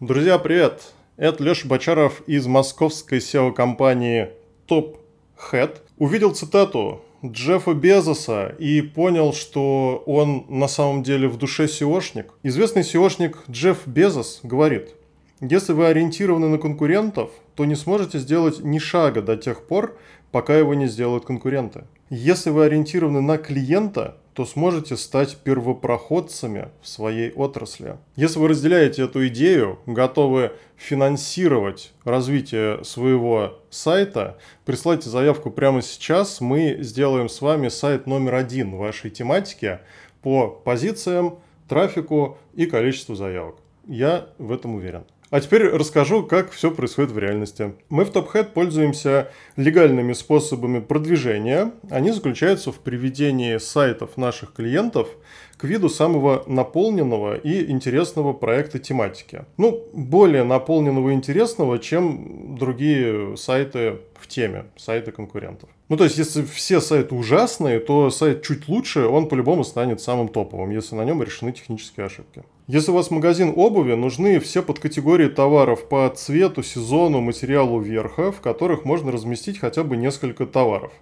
Друзья, привет! Это Леша Бочаров из московской SEO-компании Top Head. Увидел цитату Джеффа Безоса и понял, что он на самом деле в душе SEOшник. Известный SEOшник Джефф Безос говорит, если вы ориентированы на конкурентов, то не сможете сделать ни шага до тех пор, пока его не сделают конкуренты. Если вы ориентированы на клиента, то сможете стать первопроходцами в своей отрасли. Если вы разделяете эту идею, готовы финансировать развитие своего сайта, присылайте заявку прямо сейчас. Мы сделаем с вами сайт номер один в вашей тематике по позициям, трафику и количеству заявок. Я в этом уверен. А теперь расскажу, как все происходит в реальности. Мы в TopHead пользуемся легальными способами продвижения. Они заключаются в приведении сайтов наших клиентов к виду самого наполненного и интересного проекта тематики. Ну, более наполненного и интересного, чем другие сайты в теме, сайты конкурентов. Ну, то есть, если все сайты ужасные, то сайт чуть лучше, он по-любому станет самым топовым, если на нем решены технические ошибки. Если у вас магазин обуви, нужны все подкатегории товаров по цвету, сезону, материалу верха, в которых можно разместить хотя бы несколько товаров.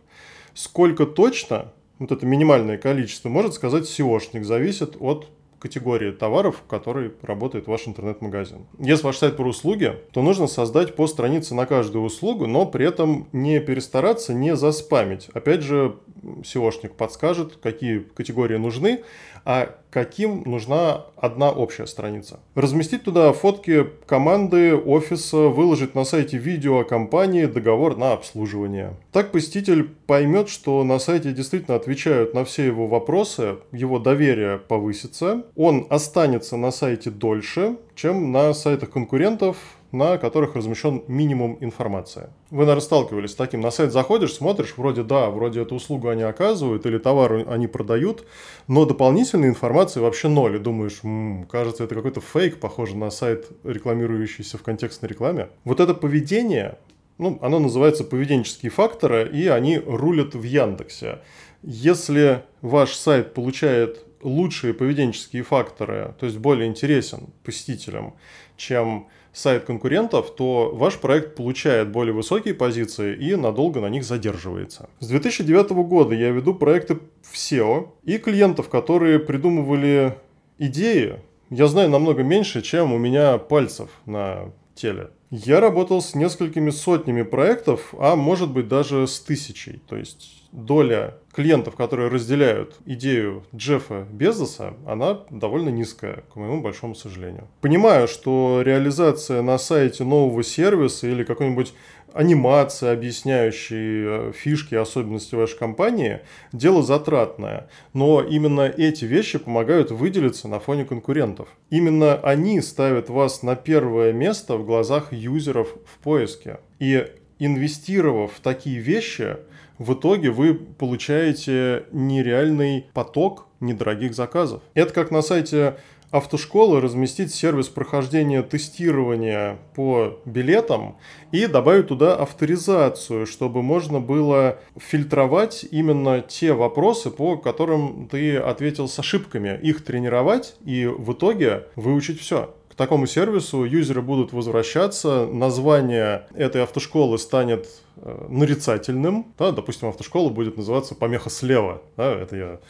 Сколько точно, вот это минимальное количество, может сказать SEOшник, зависит от категории товаров, в которой работает ваш интернет-магазин. Если ваш сайт про услуги, то нужно создать по странице на каждую услугу, но при этом не перестараться, не заспамить. Опять же, SEOшник подскажет, какие категории нужны, а каким нужна одна общая страница. Разместить туда фотки команды, офиса, выложить на сайте видео о компании, договор на обслуживание. Так посетитель поймет, что на сайте действительно отвечают на все его вопросы, его доверие повысится, он останется на сайте дольше, чем на сайтах конкурентов, на которых размещен минимум информации. Вы, наверное, сталкивались с таким. На сайт заходишь, смотришь, вроде да, вроде эту услугу они оказывают или товар они продают, но дополнительной информации вообще ноль. И думаешь, м-м, кажется, это какой-то фейк, похоже на сайт, рекламирующийся в контекстной рекламе. Вот это поведение, ну, оно называется поведенческие факторы, и они рулят в Яндексе. Если ваш сайт получает лучшие поведенческие факторы, то есть более интересен посетителям, чем сайт конкурентов, то ваш проект получает более высокие позиции и надолго на них задерживается. С 2009 года я веду проекты в SEO и клиентов, которые придумывали идеи, я знаю намного меньше, чем у меня пальцев на теле. Я работал с несколькими сотнями проектов, а может быть даже с тысячей. То есть доля клиентов, которые разделяют идею Джеффа Безоса, она довольно низкая, к моему большому сожалению. Понимаю, что реализация на сайте нового сервиса или какой-нибудь анимация, объясняющие э, фишки особенности вашей компании, дело затратное. Но именно эти вещи помогают выделиться на фоне конкурентов. Именно они ставят вас на первое место в глазах юзеров в поиске. И инвестировав в такие вещи, в итоге вы получаете нереальный поток недорогих заказов. Это как на сайте автошколы разместить сервис прохождения тестирования по билетам и добавить туда авторизацию, чтобы можно было фильтровать именно те вопросы, по которым ты ответил с ошибками, их тренировать и в итоге выучить все такому сервису юзеры будут возвращаться, название этой автошколы станет э, нарицательным, да, допустим, автошкола будет называться «Помеха слева», да, это я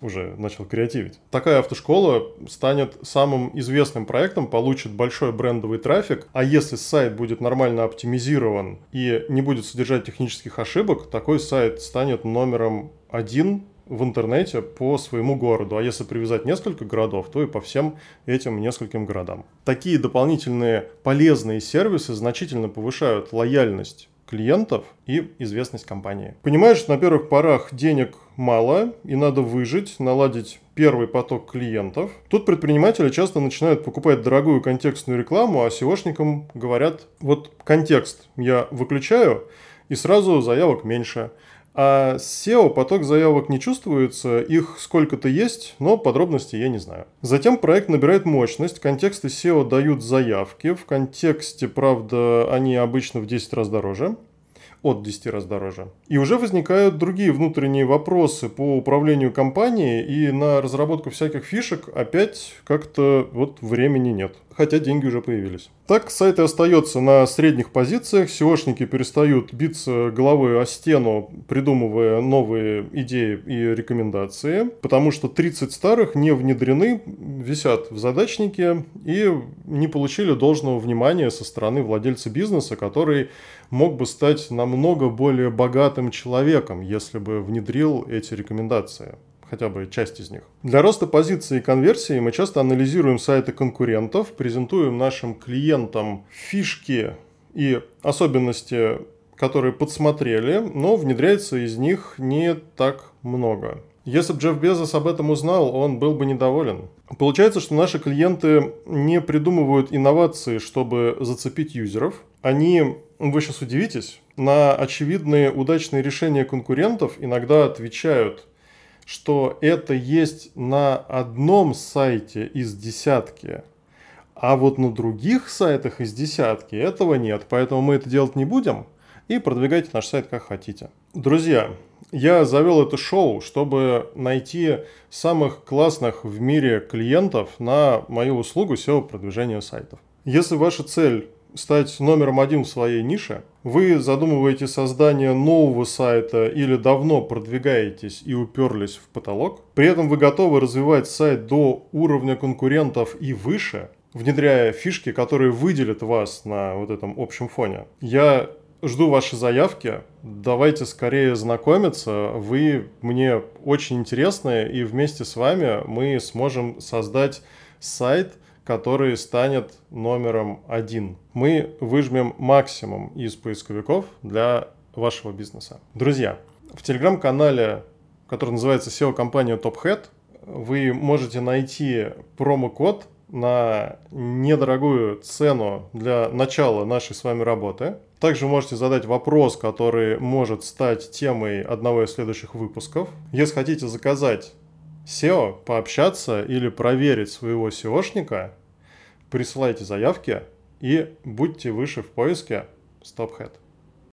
уже начал креативить. Такая автошкола станет самым известным проектом, получит большой брендовый трафик, а если сайт будет нормально оптимизирован и не будет содержать технических ошибок, такой сайт станет номером один в интернете по своему городу. А если привязать несколько городов, то и по всем этим нескольким городам. Такие дополнительные полезные сервисы значительно повышают лояльность клиентов и известность компании. Понимаешь, на первых порах денег мало и надо выжить, наладить первый поток клиентов. Тут предприниматели часто начинают покупать дорогую контекстную рекламу, а SEOшникам говорят, вот контекст я выключаю, и сразу заявок меньше. А с SEO поток заявок не чувствуется, их сколько-то есть, но подробностей я не знаю. Затем проект набирает мощность, контексты SEO дают заявки, в контексте, правда, они обычно в 10 раз дороже от 10 раз дороже. И уже возникают другие внутренние вопросы по управлению компанией, и на разработку всяких фишек опять как-то вот времени нет. Хотя деньги уже появились. Так сайт и остается на средних позициях, SEOшники перестают биться головой о стену, придумывая новые идеи и рекомендации, потому что 30 старых не внедрены, висят в задачнике и не получили должного внимания со стороны владельца бизнеса, который мог бы стать намного более богатым человеком, если бы внедрил эти рекомендации хотя бы часть из них. Для роста позиции и конверсии мы часто анализируем сайты конкурентов, презентуем нашим клиентам фишки и особенности, которые подсмотрели, но внедряется из них не так много. Если бы Джефф Безос об этом узнал, он был бы недоволен. Получается, что наши клиенты не придумывают инновации, чтобы зацепить юзеров. Они, вы сейчас удивитесь, на очевидные удачные решения конкурентов иногда отвечают – что это есть на одном сайте из десятки, а вот на других сайтах из десятки этого нет, поэтому мы это делать не будем и продвигайте наш сайт как хотите. Друзья, я завел это шоу, чтобы найти самых классных в мире клиентов на мою услугу SEO продвижения сайтов. Если ваша цель стать номером один в своей нише, вы задумываете создание нового сайта или давно продвигаетесь и уперлись в потолок, при этом вы готовы развивать сайт до уровня конкурентов и выше, внедряя фишки, которые выделят вас на вот этом общем фоне. Я жду ваши заявки. Давайте скорее знакомиться. Вы мне очень интересны, и вместе с вами мы сможем создать сайт – который станет номером один. Мы выжмем максимум из поисковиков для вашего бизнеса. Друзья, в телеграм-канале, который называется SEO-компания Top Hat, вы можете найти промокод на недорогую цену для начала нашей с вами работы. Также можете задать вопрос, который может стать темой одного из следующих выпусков. Если хотите заказать SEO, пообщаться или проверить своего SEOшника, присылайте заявки и будьте выше в поиске StopHead.